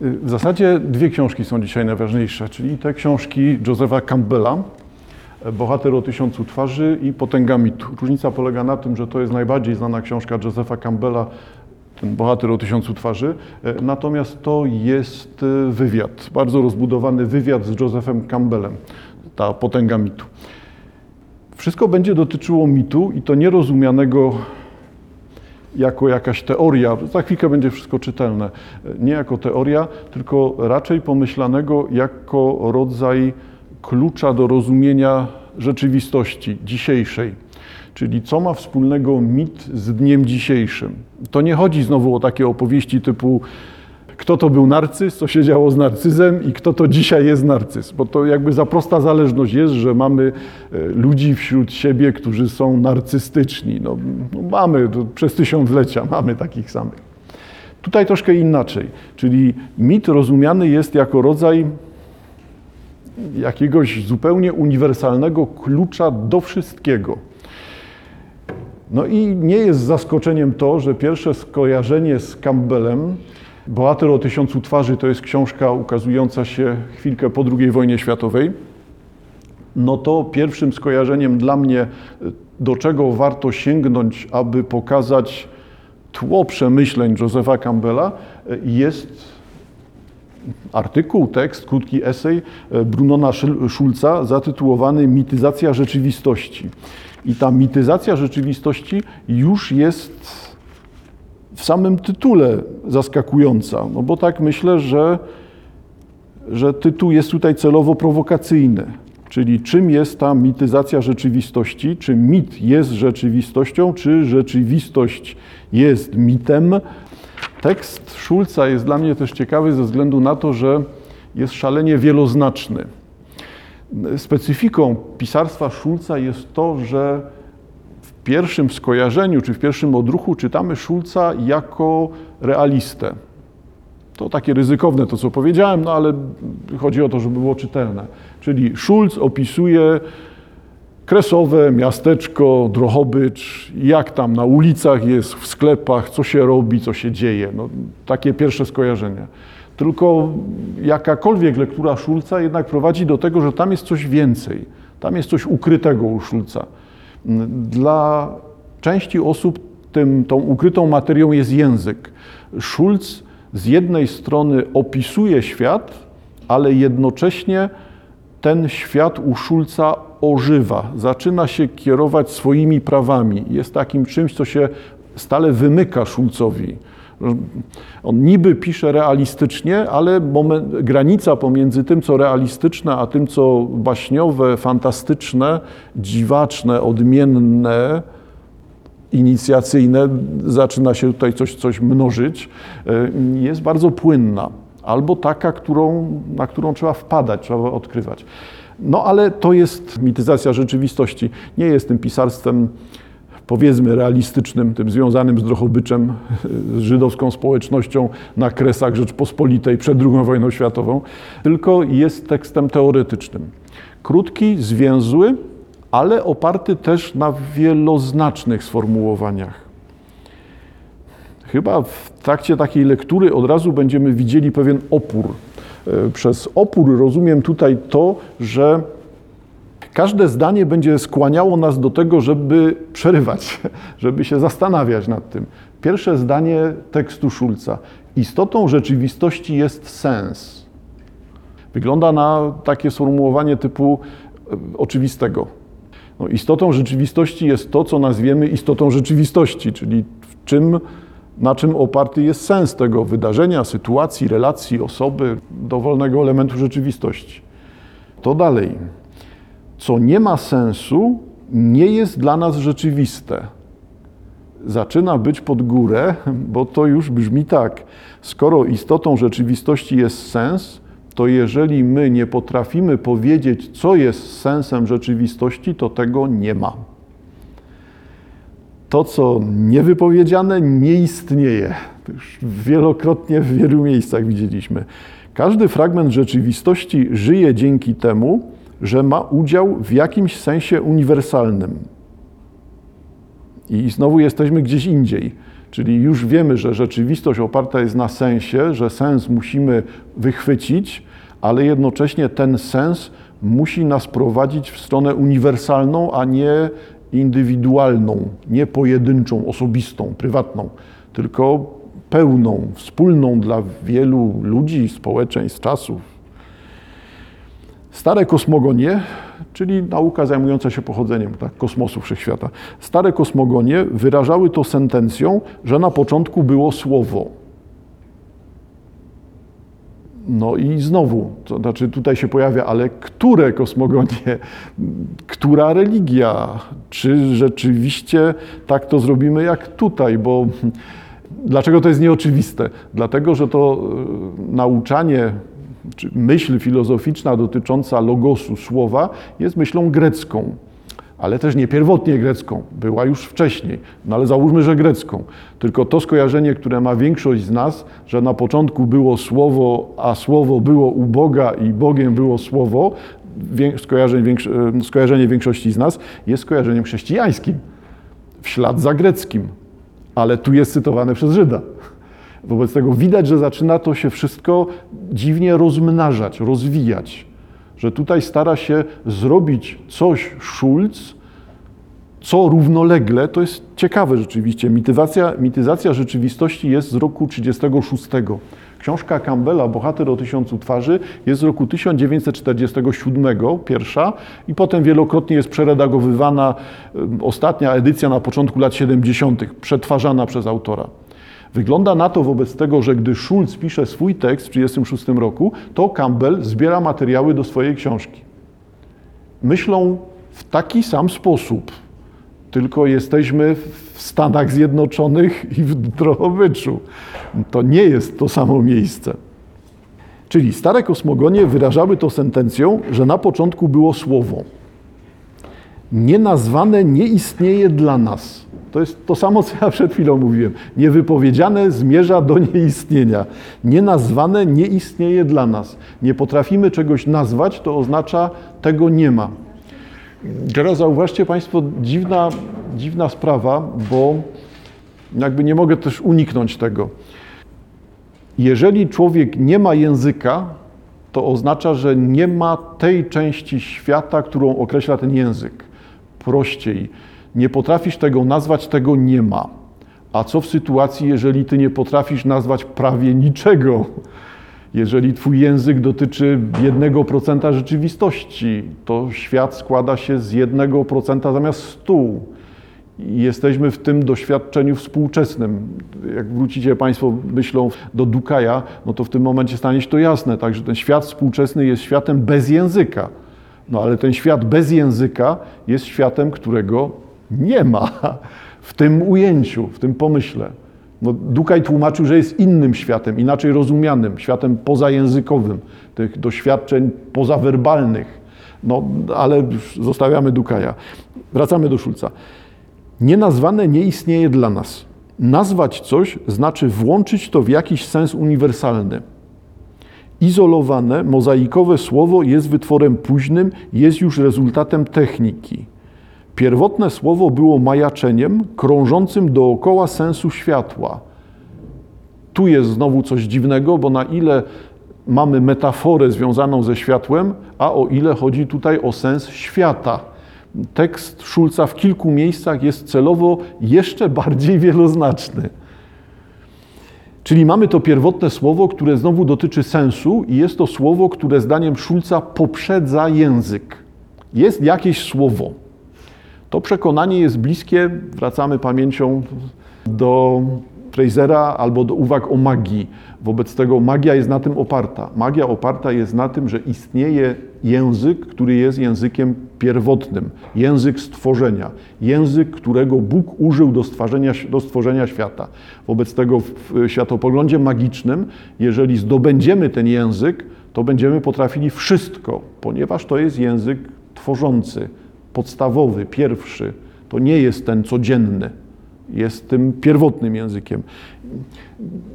W zasadzie dwie książki są dzisiaj najważniejsze, czyli te książki Josepha Campbella, Bohater o tysiącu twarzy i Potęga mitu. Różnica polega na tym, że to jest najbardziej znana książka Josepha Campbella, ten Bohater o tysiącu twarzy, natomiast to jest wywiad, bardzo rozbudowany wywiad z Josephem Campbellem, ta Potęga mitu. Wszystko będzie dotyczyło mitu i to nierozumianego jako jakaś teoria, za chwilkę będzie wszystko czytelne, nie jako teoria, tylko raczej pomyślanego jako rodzaj klucza do rozumienia rzeczywistości dzisiejszej. Czyli co ma wspólnego mit z dniem dzisiejszym. To nie chodzi znowu o takie opowieści typu kto to był narcyz, co się działo z narcyzem i kto to dzisiaj jest narcyz. Bo to jakby za prosta zależność jest, że mamy e, ludzi wśród siebie, którzy są narcystyczni. No, no mamy, przez tysiąclecia mamy takich samych. Tutaj troszkę inaczej, czyli mit rozumiany jest jako rodzaj jakiegoś zupełnie uniwersalnego klucza do wszystkiego. No i nie jest zaskoczeniem to, że pierwsze skojarzenie z Campbellem Bohater o tysiącu twarzy to jest książka ukazująca się chwilkę po II wojnie światowej. No to pierwszym skojarzeniem dla mnie, do czego warto sięgnąć, aby pokazać tło przemyśleń Josepha Campbella, jest artykuł, tekst, krótki esej Brunona Schulza zatytułowany Mityzacja rzeczywistości. I ta mityzacja rzeczywistości już jest w samym tytule zaskakująca, no bo tak myślę, że, że tytuł jest tutaj celowo prowokacyjny. Czyli czym jest ta mityzacja rzeczywistości? Czy mit jest rzeczywistością, czy rzeczywistość jest mitem? Tekst Schulza jest dla mnie też ciekawy ze względu na to, że jest szalenie wieloznaczny. Specyfiką pisarstwa Schulza jest to, że pierwszym skojarzeniu, czy w pierwszym odruchu czytamy Schulza jako realistę. To takie ryzykowne to, co powiedziałem, no ale chodzi o to, żeby było czytelne. Czyli Schulz opisuje Kresowe, miasteczko, Drohobycz, jak tam na ulicach jest, w sklepach, co się robi, co się dzieje. No, takie pierwsze skojarzenie. Tylko jakakolwiek lektura Schulza jednak prowadzi do tego, że tam jest coś więcej. Tam jest coś ukrytego u Schulza. Dla części osób tym, tą ukrytą materią jest język. Schulz z jednej strony opisuje świat, ale jednocześnie ten świat u Schulza ożywa, zaczyna się kierować swoimi prawami. Jest takim czymś, co się stale wymyka Schulzowi. On niby pisze realistycznie, ale moment, granica pomiędzy tym, co realistyczne, a tym, co baśniowe, fantastyczne, dziwaczne, odmienne, inicjacyjne, zaczyna się tutaj coś, coś mnożyć, e, jest bardzo płynna. Albo taka, którą, na którą trzeba wpadać, trzeba odkrywać. No ale to jest mityzacja rzeczywistości. Nie jest tym pisarstwem powiedzmy realistycznym, tym związanym z Drohobyczem, z żydowską społecznością na Kresach Rzeczpospolitej przed II wojną światową, tylko jest tekstem teoretycznym. Krótki, zwięzły, ale oparty też na wieloznacznych sformułowaniach. Chyba w trakcie takiej lektury od razu będziemy widzieli pewien opór. E, przez opór rozumiem tutaj to, że Każde zdanie będzie skłaniało nas do tego, żeby przerywać, żeby się zastanawiać nad tym. Pierwsze zdanie tekstu Szulca. Istotą rzeczywistości jest sens. Wygląda na takie sformułowanie typu e, oczywistego. No, istotą rzeczywistości jest to, co nazwiemy istotą rzeczywistości, czyli w czym, na czym oparty jest sens tego wydarzenia, sytuacji, relacji, osoby, dowolnego elementu rzeczywistości. To dalej co nie ma sensu, nie jest dla nas rzeczywiste. Zaczyna być pod górę, bo to już brzmi tak. Skoro istotą rzeczywistości jest sens, to jeżeli my nie potrafimy powiedzieć, co jest sensem rzeczywistości, to tego nie ma. To, co niewypowiedziane, nie istnieje. Już wielokrotnie w wielu miejscach widzieliśmy. Każdy fragment rzeczywistości żyje dzięki temu, że ma udział w jakimś sensie uniwersalnym. I znowu jesteśmy gdzieś indziej. Czyli już wiemy, że rzeczywistość oparta jest na sensie, że sens musimy wychwycić, ale jednocześnie ten sens musi nas prowadzić w stronę uniwersalną, a nie indywidualną, nie pojedynczą, osobistą, prywatną, tylko pełną, wspólną dla wielu ludzi, społeczeństw, czasów. Stare kosmogonie, czyli nauka zajmująca się pochodzeniem tak, kosmosu wszechświata, stare kosmogonie wyrażały to sentencją, że na początku było słowo. No i znowu, to znaczy tutaj się pojawia, ale które kosmogonie, która religia, czy rzeczywiście tak to zrobimy jak tutaj, bo dlaczego to jest nieoczywiste? Dlatego, że to e, nauczanie, myśl filozoficzna dotycząca logosu, słowa, jest myślą grecką ale też nie pierwotnie grecką, była już wcześniej, no ale załóżmy, że grecką. Tylko to skojarzenie, które ma większość z nas, że na początku było słowo, a słowo było u Boga i Bogiem było słowo, skojarzenie, skojarzenie większości z nas jest skojarzeniem chrześcijańskim, w ślad za greckim, ale tu jest cytowane przez Żyda. Wobec tego widać, że zaczyna to się wszystko dziwnie rozmnażać, rozwijać że tutaj stara się zrobić coś Schulz, co równolegle, to jest ciekawe rzeczywiście, mityzacja, mityzacja rzeczywistości jest z roku 36. Książka Campbella, Bohater o tysiącu twarzy, jest z roku 1947, pierwsza, i potem wielokrotnie jest przeredagowywana. Ostatnia edycja na początku lat 70., przetwarzana przez autora. Wygląda na to wobec tego, że gdy Schulz pisze swój tekst w 1936 roku, to Campbell zbiera materiały do swojej książki. Myślą w taki sam sposób, tylko jesteśmy w Stanach Zjednoczonych i w Drohobyczu. To nie jest to samo miejsce. Czyli stare kosmogonie wyrażały to sentencją, że na początku było słowo. Nienazwane nie istnieje dla nas. To jest to samo, co ja przed chwilą mówiłem. Niewypowiedziane zmierza do nieistnienia. Nienazwane nie istnieje dla nas. Nie potrafimy czegoś nazwać, to oznacza tego nie ma. Teraz zauważcie Państwo, dziwna, dziwna sprawa, bo jakby nie mogę też uniknąć tego. Jeżeli człowiek nie ma języka, to oznacza, że nie ma tej części świata, którą określa ten język. Prościej nie potrafisz tego nazwać, tego nie ma. A co w sytuacji, jeżeli ty nie potrafisz nazwać prawie niczego? Jeżeli twój język dotyczy jednego procenta rzeczywistości, to świat składa się z jednego procenta zamiast stu. I jesteśmy w tym doświadczeniu współczesnym. Jak wrócicie Państwo myślą do Dukaja, no to w tym momencie stanie się to jasne, także ten świat współczesny jest światem bez języka. No ale ten świat bez języka jest światem, którego nie ma w tym ujęciu, w tym pomyśle. No, Dukaj tłumaczył, że jest innym światem, inaczej rozumianym, światem pozajęzykowym, tych doświadczeń pozawerbalnych. No, ale zostawiamy Dukaja. Wracamy do Szulca. Nienazwane nie istnieje dla nas. Nazwać coś znaczy włączyć to w jakiś sens uniwersalny. Izolowane, mozaikowe słowo jest wytworem późnym, jest już rezultatem techniki. Pierwotne słowo było majaczeniem krążącym dookoła sensu światła. Tu jest znowu coś dziwnego, bo na ile mamy metaforę związaną ze światłem, a o ile chodzi tutaj o sens świata. Tekst Szulca w kilku miejscach jest celowo jeszcze bardziej wieloznaczny. Czyli mamy to pierwotne słowo, które znowu dotyczy sensu, i jest to słowo, które zdaniem Szulca poprzedza język. Jest jakieś słowo. To przekonanie jest bliskie, wracamy pamięcią do Frasera albo do uwag o magii. Wobec tego magia jest na tym oparta. Magia oparta jest na tym, że istnieje język, który jest językiem pierwotnym, język stworzenia, język, którego Bóg użył do stworzenia, do stworzenia świata. Wobec tego w światopoglądzie magicznym, jeżeli zdobędziemy ten język, to będziemy potrafili wszystko, ponieważ to jest język tworzący, podstawowy, pierwszy, to nie jest ten codzienny, jest tym pierwotnym językiem.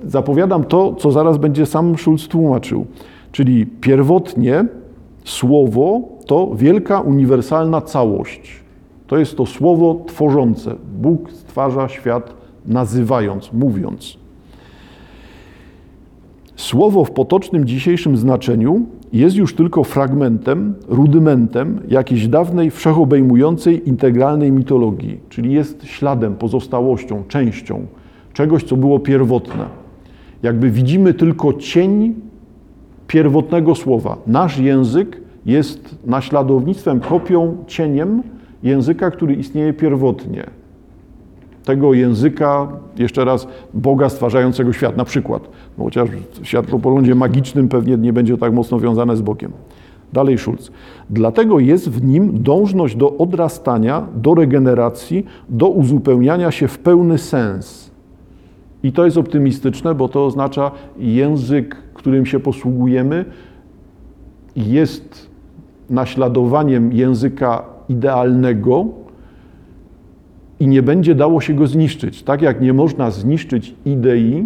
Zapowiadam to, co zaraz będzie sam Schulz tłumaczył. Czyli pierwotnie słowo to wielka, uniwersalna całość. To jest to słowo tworzące. Bóg stwarza świat nazywając, mówiąc. Słowo w potocznym dzisiejszym znaczeniu jest już tylko fragmentem, rudymentem jakiejś dawnej, wszechobejmującej, integralnej mitologii, czyli jest śladem, pozostałością, częścią czegoś, co było pierwotne. Jakby widzimy tylko cień pierwotnego słowa. Nasz język jest naśladownictwem, kopią, cieniem języka, który istnieje pierwotnie. Tego języka, jeszcze raz, Boga stwarzającego świat, na przykład. No, chociaż światłopoglądzie magicznym pewnie nie będzie tak mocno wiązane z Bogiem. Dalej Schulz. Dlatego jest w nim dążność do odrastania, do regeneracji, do uzupełniania się w pełny sens. I to jest optymistyczne, bo to oznacza język, którym się posługujemy, jest naśladowaniem języka idealnego i nie będzie dało się go zniszczyć. Tak jak nie można zniszczyć idei,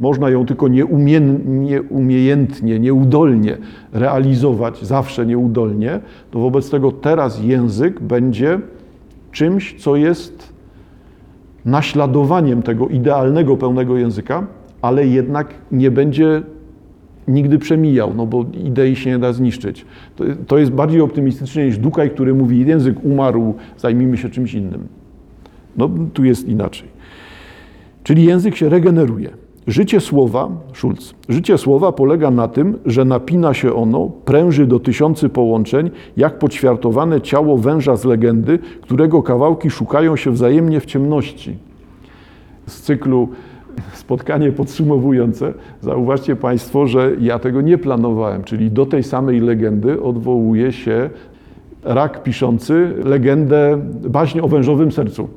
można ją tylko nieumiejętnie, nieudolnie realizować, zawsze nieudolnie, to wobec tego teraz język będzie czymś, co jest naśladowaniem tego idealnego, pełnego języka, ale jednak nie będzie nigdy przemijał, no bo idei się nie da zniszczyć. To, to jest bardziej optymistyczne niż Dukaj, który mówi, język umarł, zajmijmy się czymś innym. No tu jest inaczej. Czyli język się regeneruje. Życie słowa, Schulz, życie słowa polega na tym, że napina się ono, pręży do tysiący połączeń, jak poćwiartowane ciało węża z legendy, którego kawałki szukają się wzajemnie w ciemności. Z cyklu spotkanie podsumowujące, zauważcie Państwo, że ja tego nie planowałem, czyli do tej samej legendy odwołuje się rak piszący legendę baśń o wężowym sercu.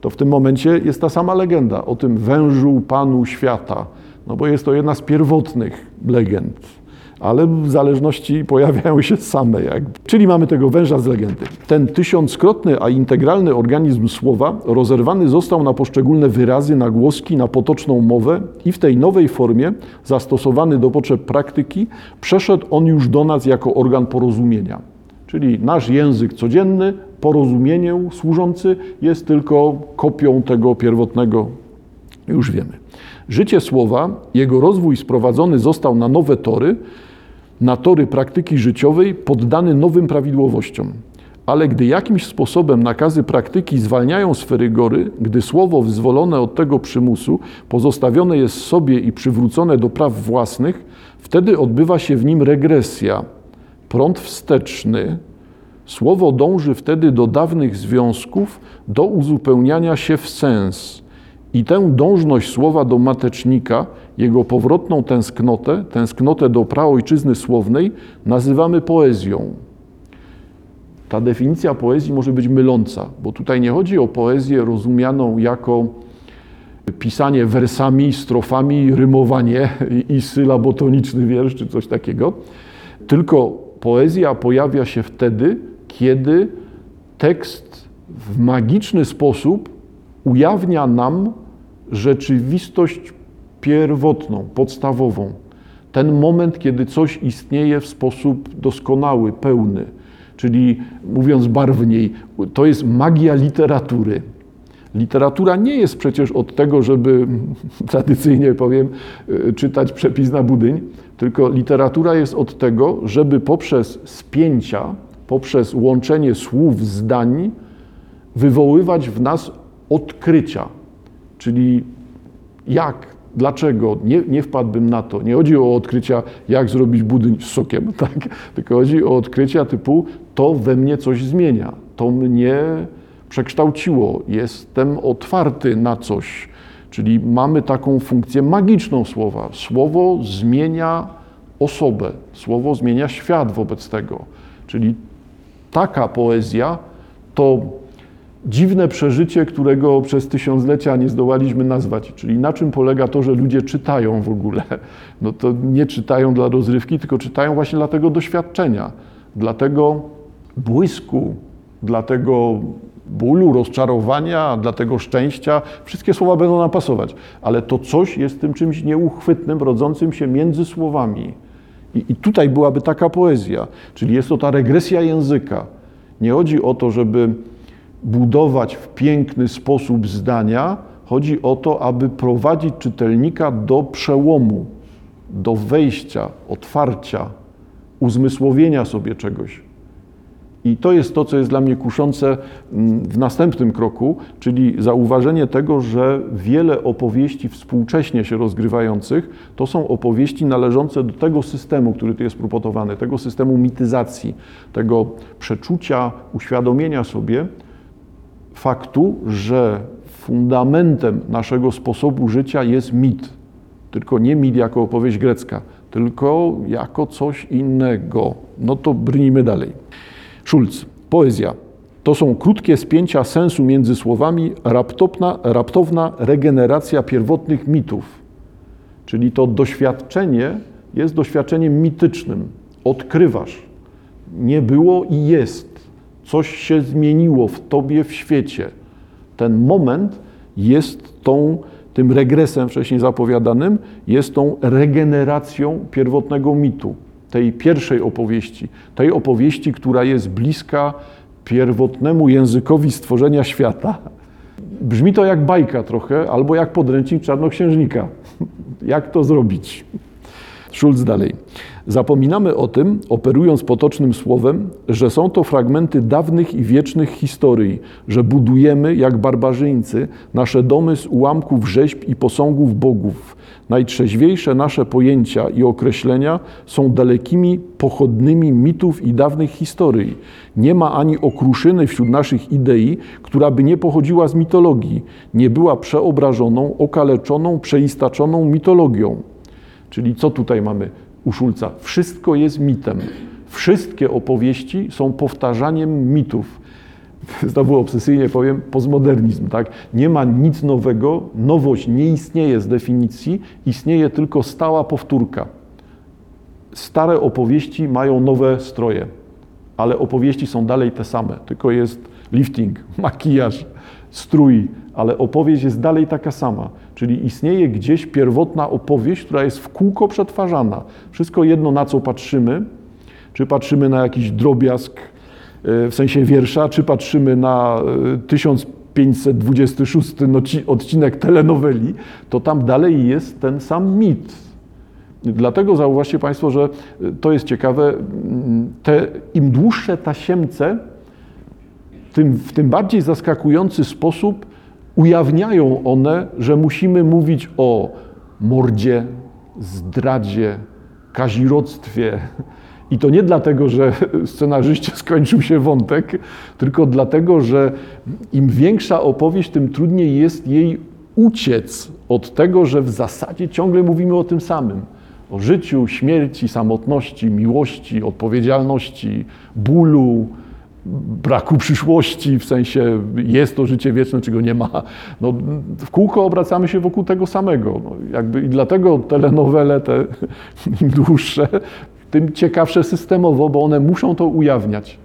To w tym momencie jest ta sama legenda o tym wężu Panu świata, no bo jest to jedna z pierwotnych legend ale w zależności pojawiają się same. Jakby. Czyli mamy tego węża z legendy. Ten tysiąckrotny, a integralny organizm słowa rozerwany został na poszczególne wyrazy, na głoski, na potoczną mowę i w tej nowej formie, zastosowany do potrzeb praktyki, przeszedł on już do nas jako organ porozumienia. Czyli nasz język codzienny, porozumieniu służący, jest tylko kopią tego pierwotnego, już wiemy. Życie słowa, jego rozwój sprowadzony został na nowe tory, na tory praktyki życiowej poddany nowym prawidłowościom. Ale gdy jakimś sposobem nakazy praktyki zwalniają swe rygory, gdy słowo wyzwolone od tego przymusu pozostawione jest sobie i przywrócone do praw własnych, wtedy odbywa się w nim regresja, prąd wsteczny. Słowo dąży wtedy do dawnych związków, do uzupełniania się w sens. I tę dążność słowa do matecznika jego powrotną tęsknotę, tęsknotę do praojczyzny słownej nazywamy poezją. Ta definicja poezji może być myląca, bo tutaj nie chodzi o poezję rozumianą jako pisanie wersami, strofami, rymowanie i sylabotoniczny wiersz czy coś takiego, tylko poezja pojawia się wtedy, kiedy tekst w magiczny sposób ujawnia nam rzeczywistość pierwotną, podstawową. Ten moment, kiedy coś istnieje w sposób doskonały, pełny. Czyli mówiąc barwniej, to jest magia literatury. Literatura nie jest przecież od tego, żeby tradycyjnie powiem, y, czytać przepis na budyń, tylko literatura jest od tego, żeby poprzez spięcia, poprzez łączenie słów, zdań, wywoływać w nas odkrycia. Czyli jak Dlaczego? Nie, nie wpadłbym na to. Nie chodzi o odkrycia, jak zrobić budyń z sokiem, tak? tylko chodzi o odkrycia typu to we mnie coś zmienia, to mnie przekształciło, jestem otwarty na coś. Czyli mamy taką funkcję magiczną słowa. Słowo zmienia osobę, słowo zmienia świat wobec tego. Czyli taka poezja to dziwne przeżycie, którego przez tysiąclecia nie zdołaliśmy nazwać. Czyli na czym polega to, że ludzie czytają w ogóle? No to nie czytają dla rozrywki, tylko czytają właśnie dla tego doświadczenia, dla tego błysku, dla tego bólu, rozczarowania, dla tego szczęścia. Wszystkie słowa będą nam pasować, ale to coś jest tym czymś nieuchwytnym, rodzącym się między słowami. I, I tutaj byłaby taka poezja, czyli jest to ta regresja języka. Nie chodzi o to, żeby budować w piękny sposób zdania, Chodzi o to, aby prowadzić czytelnika do przełomu, do wejścia, otwarcia, uzmysłowienia sobie czegoś. I to jest to, co jest dla mnie kuszące mm, w następnym kroku, czyli zauważenie tego, że wiele opowieści współcześnie się rozgrywających to są opowieści należące do tego systemu, który tu jest propotowany, tego systemu mityzacji, tego przeczucia, uświadomienia sobie faktu, że fundamentem naszego sposobu życia jest mit. Tylko nie mit jako opowieść grecka, tylko jako coś innego. No to brnijmy dalej. Schulz, poezja. To są krótkie spięcia sensu między słowami, raptowna, raptowna regeneracja pierwotnych mitów. Czyli to doświadczenie jest doświadczeniem mitycznym. Odkrywasz. Nie było i jest. Coś się zmieniło w tobie, w świecie. Ten moment jest tą, tym regresem wcześniej zapowiadanym, jest tą regeneracją pierwotnego mitu tej pierwszej opowieści, tej opowieści, która jest bliska pierwotnemu językowi stworzenia świata. Brzmi to jak bajka trochę, albo jak podręcznik czarnoksiężnika. jak to zrobić? Schulz dalej. Zapominamy o tym, operując potocznym słowem, że są to fragmenty dawnych i wiecznych historii, że budujemy, jak barbarzyńcy, nasze domy z ułamków rzeźb i posągów bogów. Najtrzeźwiejsze nasze pojęcia i określenia są dalekimi, pochodnymi mitów i dawnych historii. Nie ma ani okruszyny wśród naszych idei, która by nie pochodziła z mitologii, nie była przeobrażoną, okaleczoną, przeistaczoną mitologią. Czyli co tutaj mamy u Szulca? Wszystko jest mitem. Wszystkie opowieści są powtarzaniem mitów. Znowu obsesyjnie powiem, postmodernizm. Tak? Nie ma nic nowego, nowość nie istnieje z definicji, istnieje tylko stała powtórka. Stare opowieści mają nowe stroje, ale opowieści są dalej te same, tylko jest lifting, makijaż, strój, ale opowieść jest dalej taka sama. Czyli istnieje gdzieś pierwotna opowieść, która jest w kółko przetwarzana. Wszystko jedno, na co patrzymy, czy patrzymy na jakiś drobiazg e, w sensie wiersza, czy patrzymy na 1526 e, odcinek telenoweli, to tam dalej jest ten sam mit. Dlatego zauważcie Państwo, że e, to jest ciekawe, te, im dłuższe tasiemce, tym, w tym bardziej zaskakujący sposób ujawniają one, że musimy mówić o mordzie, zdradzie, kazirodztwie. I to nie dlatego, że scenarzyście skończył się wątek, tylko dlatego, że im większa opowieść, tym trudniej jest jej uciec od tego, że w zasadzie ciągle mówimy o tym samym. O życiu, śmierci, samotności, miłości, odpowiedzialności, bólu, braku przyszłości, w sensie jest to życie wieczne, czy go nie ma. No, w kółko obracamy się wokół tego samego. No, jakby I dlatego telenowele te im dłuższe, tym ciekawsze systemowo, bo one muszą to ujawniać.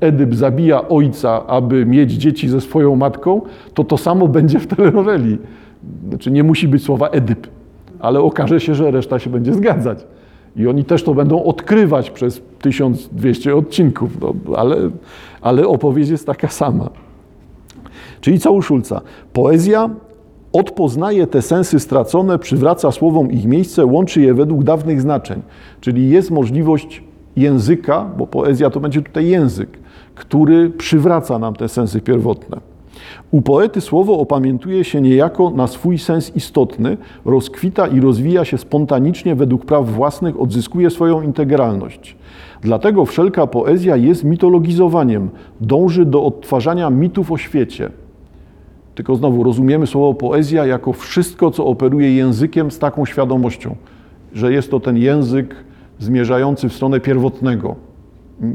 Edyp zabija ojca, aby mieć dzieci ze swoją matką, to to samo będzie w telenoweli. Znaczy nie musi być słowa Edyp, ale okaże się, że reszta się będzie zgadzać. I oni też to będą odkrywać przez 1200 odcinków, no, ale, ale opowieść jest taka sama. Czyli co u Szulca? Poezja odpoznaje te sensy stracone, przywraca słowom ich miejsce, łączy je według dawnych znaczeń. Czyli jest możliwość języka, bo poezja to będzie tutaj język, który przywraca nam te sensy pierwotne. U poety słowo opamiętuje się niejako na swój sens istotny, rozkwita i rozwija się spontanicznie według praw własnych, odzyskuje swoją integralność. Dlatego wszelka poezja jest mitologizowaniem, dąży do odtwarzania mitów o świecie. Tylko znowu rozumiemy słowo poezja jako wszystko, co operuje językiem z taką świadomością, że jest to ten język zmierzający w stronę pierwotnego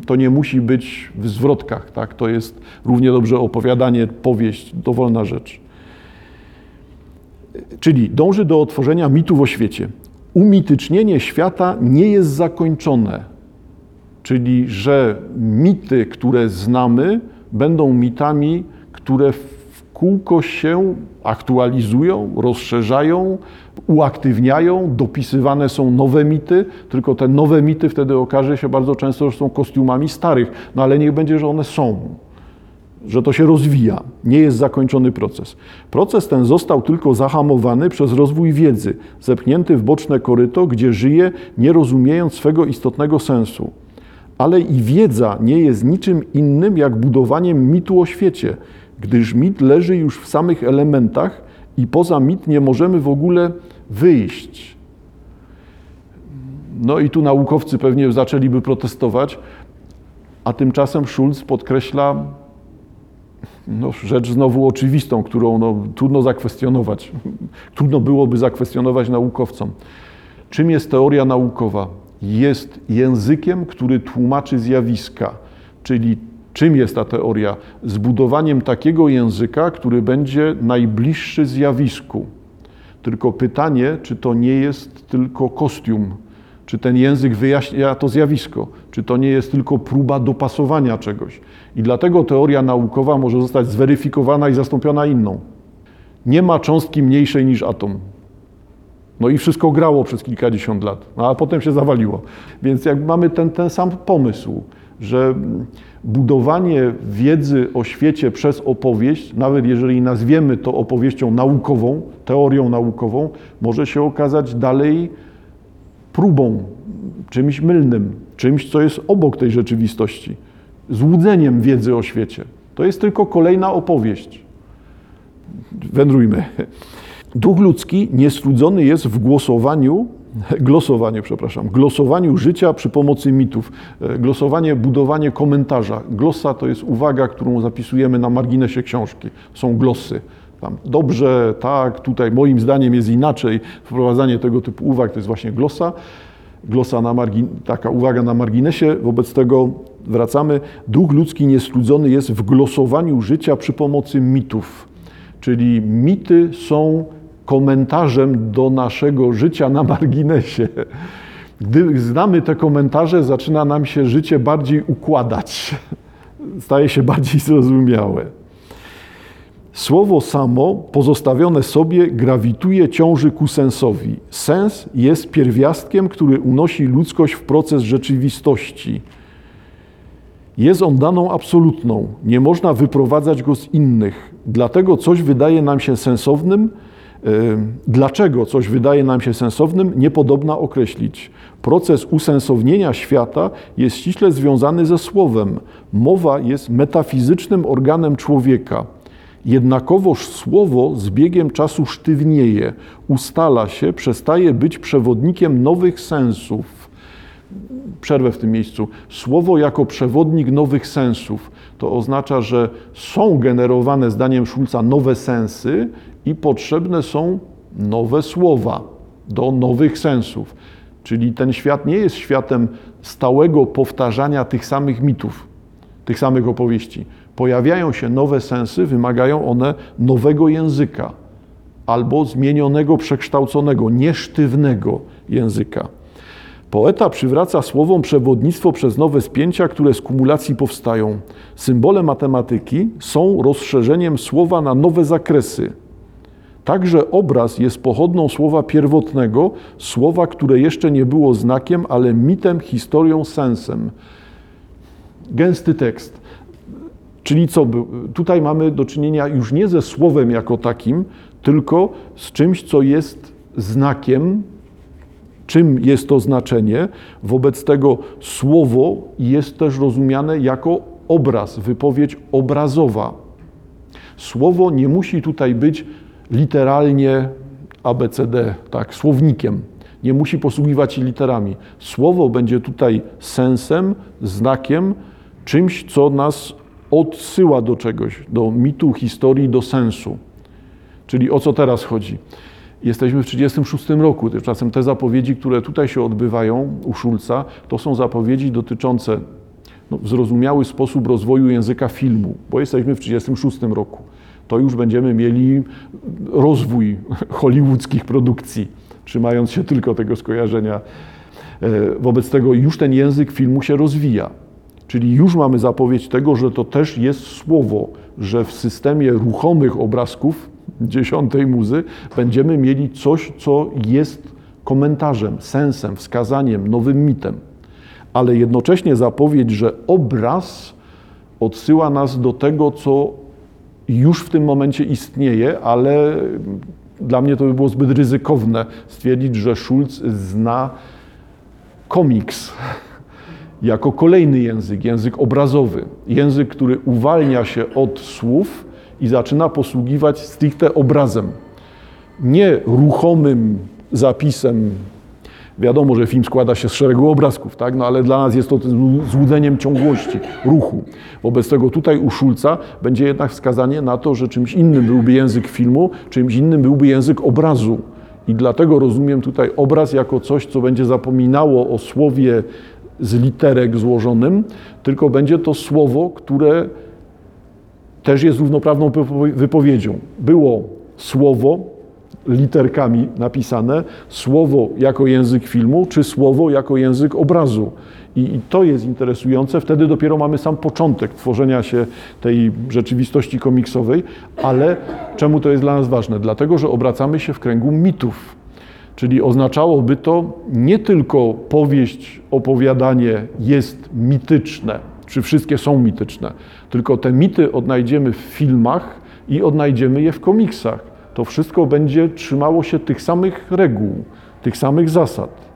to nie musi być w zwrotkach, tak? to jest równie dobrze opowiadanie, powieść, dowolna rzecz. Czyli dąży do otworzenia mitów o świecie. Umitycznienie świata nie jest zakończone, czyli że mity, które znamy, będą mitami, które kółko się aktualizują, rozszerzają, uaktywniają, dopisywane są nowe mity, tylko te nowe mity wtedy okaże się bardzo często, że są kostiumami starych, no ale niech będzie, że one są. że to się rozwija, nie jest zakończony proces. Proces ten został tylko zahamowany przez rozwój wiedzy, zepchnięty w boczne koryto, gdzie żyje, nie rozumiejąc swego istotnego sensu. Ale i wiedza nie jest niczym innym jak budowaniem mitu o świecie, gdyż mit leży już w samych elementach i poza mit nie możemy w ogóle wyjść. No i tu naukowcy pewnie zaczęliby protestować, a tymczasem Schulz podkreśla no, rzecz znowu oczywistą, którą no, trudno zakwestionować. Trudno byłoby zakwestionować naukowcom. Czym jest teoria naukowa? Jest językiem, który tłumaczy zjawiska, czyli czym jest ta teoria? Zbudowaniem takiego języka, który będzie najbliższy zjawisku. Tylko pytanie, czy to nie jest tylko kostium, czy ten język wyjaśnia to zjawisko, czy to nie jest tylko próba dopasowania czegoś. I dlatego teoria naukowa może zostać zweryfikowana i zastąpiona inną. Nie ma cząstki mniejszej niż atom. No i wszystko grało przez kilkadziesiąt lat, no a potem się zawaliło. Więc jak mamy ten, ten sam pomysł, że budowanie wiedzy o świecie przez opowieść, nawet jeżeli nazwiemy to opowieścią naukową, teorią naukową, może się okazać dalej próbą, czymś mylnym, czymś, co jest obok tej rzeczywistości, złudzeniem wiedzy o świecie. To jest tylko kolejna opowieść. Wędrujmy. Duch ludzki niestrudzony jest w głosowaniu, glosowaniu, przepraszam, glosowaniu życia przy pomocy mitów. Glosowanie, budowanie komentarza. Glosa to jest uwaga, którą zapisujemy na marginesie książki. Są glosy. Tam dobrze, tak, tutaj moim zdaniem jest inaczej. Wprowadzanie tego typu uwag to jest właśnie glosa. Glosa na margin, taka uwaga na marginesie. Wobec tego wracamy. Duch ludzki niestrudzony jest w glosowaniu życia przy pomocy mitów. Czyli mity są komentarzem do naszego życia na marginesie. Gdy znamy te komentarze, zaczyna nam się życie bardziej układać, staje się bardziej zrozumiałe. Słowo samo, pozostawione sobie, grawituje, ciąży ku sensowi. Sens jest pierwiastkiem, który unosi ludzkość w proces rzeczywistości. Jest on daną absolutną, nie można wyprowadzać go z innych. Dlatego coś wydaje nam się sensownym, Dlaczego coś wydaje nam się sensownym, niepodobna określić. Proces usensownienia świata jest ściśle związany ze słowem. Mowa jest metafizycznym organem człowieka. Jednakowoż słowo z biegiem czasu sztywnieje, ustala się, przestaje być przewodnikiem nowych sensów. Przerwę w tym miejscu. Słowo jako przewodnik nowych sensów to oznacza, że są generowane, zdaniem Schulza, nowe sensy i potrzebne są nowe słowa do nowych sensów. Czyli ten świat nie jest światem stałego powtarzania tych samych mitów, tych samych opowieści. Pojawiają się nowe sensy, wymagają one nowego języka albo zmienionego, przekształconego, niesztywnego języka. Poeta przywraca słowom przewodnictwo przez nowe spięcia, które z kumulacji powstają. Symbole matematyki są rozszerzeniem słowa na nowe zakresy. Także obraz jest pochodną słowa pierwotnego, słowa, które jeszcze nie było znakiem, ale mitem, historią, sensem. Gęsty tekst. Czyli co? Tutaj mamy do czynienia już nie ze słowem jako takim, tylko z czymś, co jest znakiem, czym jest to znaczenie. Wobec tego słowo jest też rozumiane jako obraz, wypowiedź obrazowa. Słowo nie musi tutaj być literalnie ABCD, tak, słownikiem. Nie musi posługiwać się literami. Słowo będzie tutaj sensem, znakiem, czymś, co nas odsyła do czegoś, do mitu, historii, do sensu. Czyli o co teraz chodzi? Jesteśmy w 1936 roku. Tymczasem te zapowiedzi, które tutaj się odbywają u Szulca, to są zapowiedzi dotyczące no, w zrozumiały sposób rozwoju języka filmu, bo jesteśmy w 1936 roku to już będziemy mieli rozwój hollywoodzkich produkcji, trzymając się tylko tego skojarzenia. E, wobec tego już ten język filmu się rozwija. Czyli już mamy zapowiedź tego, że to też jest słowo, że w systemie ruchomych obrazków dziesiątej muzy będziemy mieli coś, co jest komentarzem, sensem, wskazaniem, nowym mitem. Ale jednocześnie zapowiedź, że obraz odsyła nas do tego, co już w tym momencie istnieje, ale dla mnie to by było zbyt ryzykowne stwierdzić, że Schulz zna komiks jako kolejny język, język obrazowy, język, który uwalnia się od słów i zaczyna posługiwać stricte obrazem, nie ruchomym zapisem. Wiadomo, że film składa się z szeregu obrazków, tak? no, ale dla nas jest to złudzeniem ciągłości, ruchu. Wobec tego tutaj u Szulca będzie jednak wskazanie na to, że czymś innym byłby język filmu, czymś innym byłby język obrazu. I dlatego rozumiem tutaj obraz jako coś, co będzie zapominało o słowie z literek złożonym, tylko będzie to słowo, które też jest równoprawną wypowiedzią. Było słowo literkami napisane, słowo jako język filmu, czy słowo jako język obrazu. I, I, to jest interesujące. Wtedy dopiero mamy sam początek tworzenia się tej rzeczywistości komiksowej, ale czemu to jest dla nas ważne? Dlatego, że obracamy się w kręgu mitów. Czyli oznaczałoby to nie tylko powieść, opowiadanie jest mityczne, czy wszystkie są mityczne, tylko te mity odnajdziemy w filmach i odnajdziemy je w komiksach. To wszystko będzie trzymało się tych samych reguł, tych samych zasad.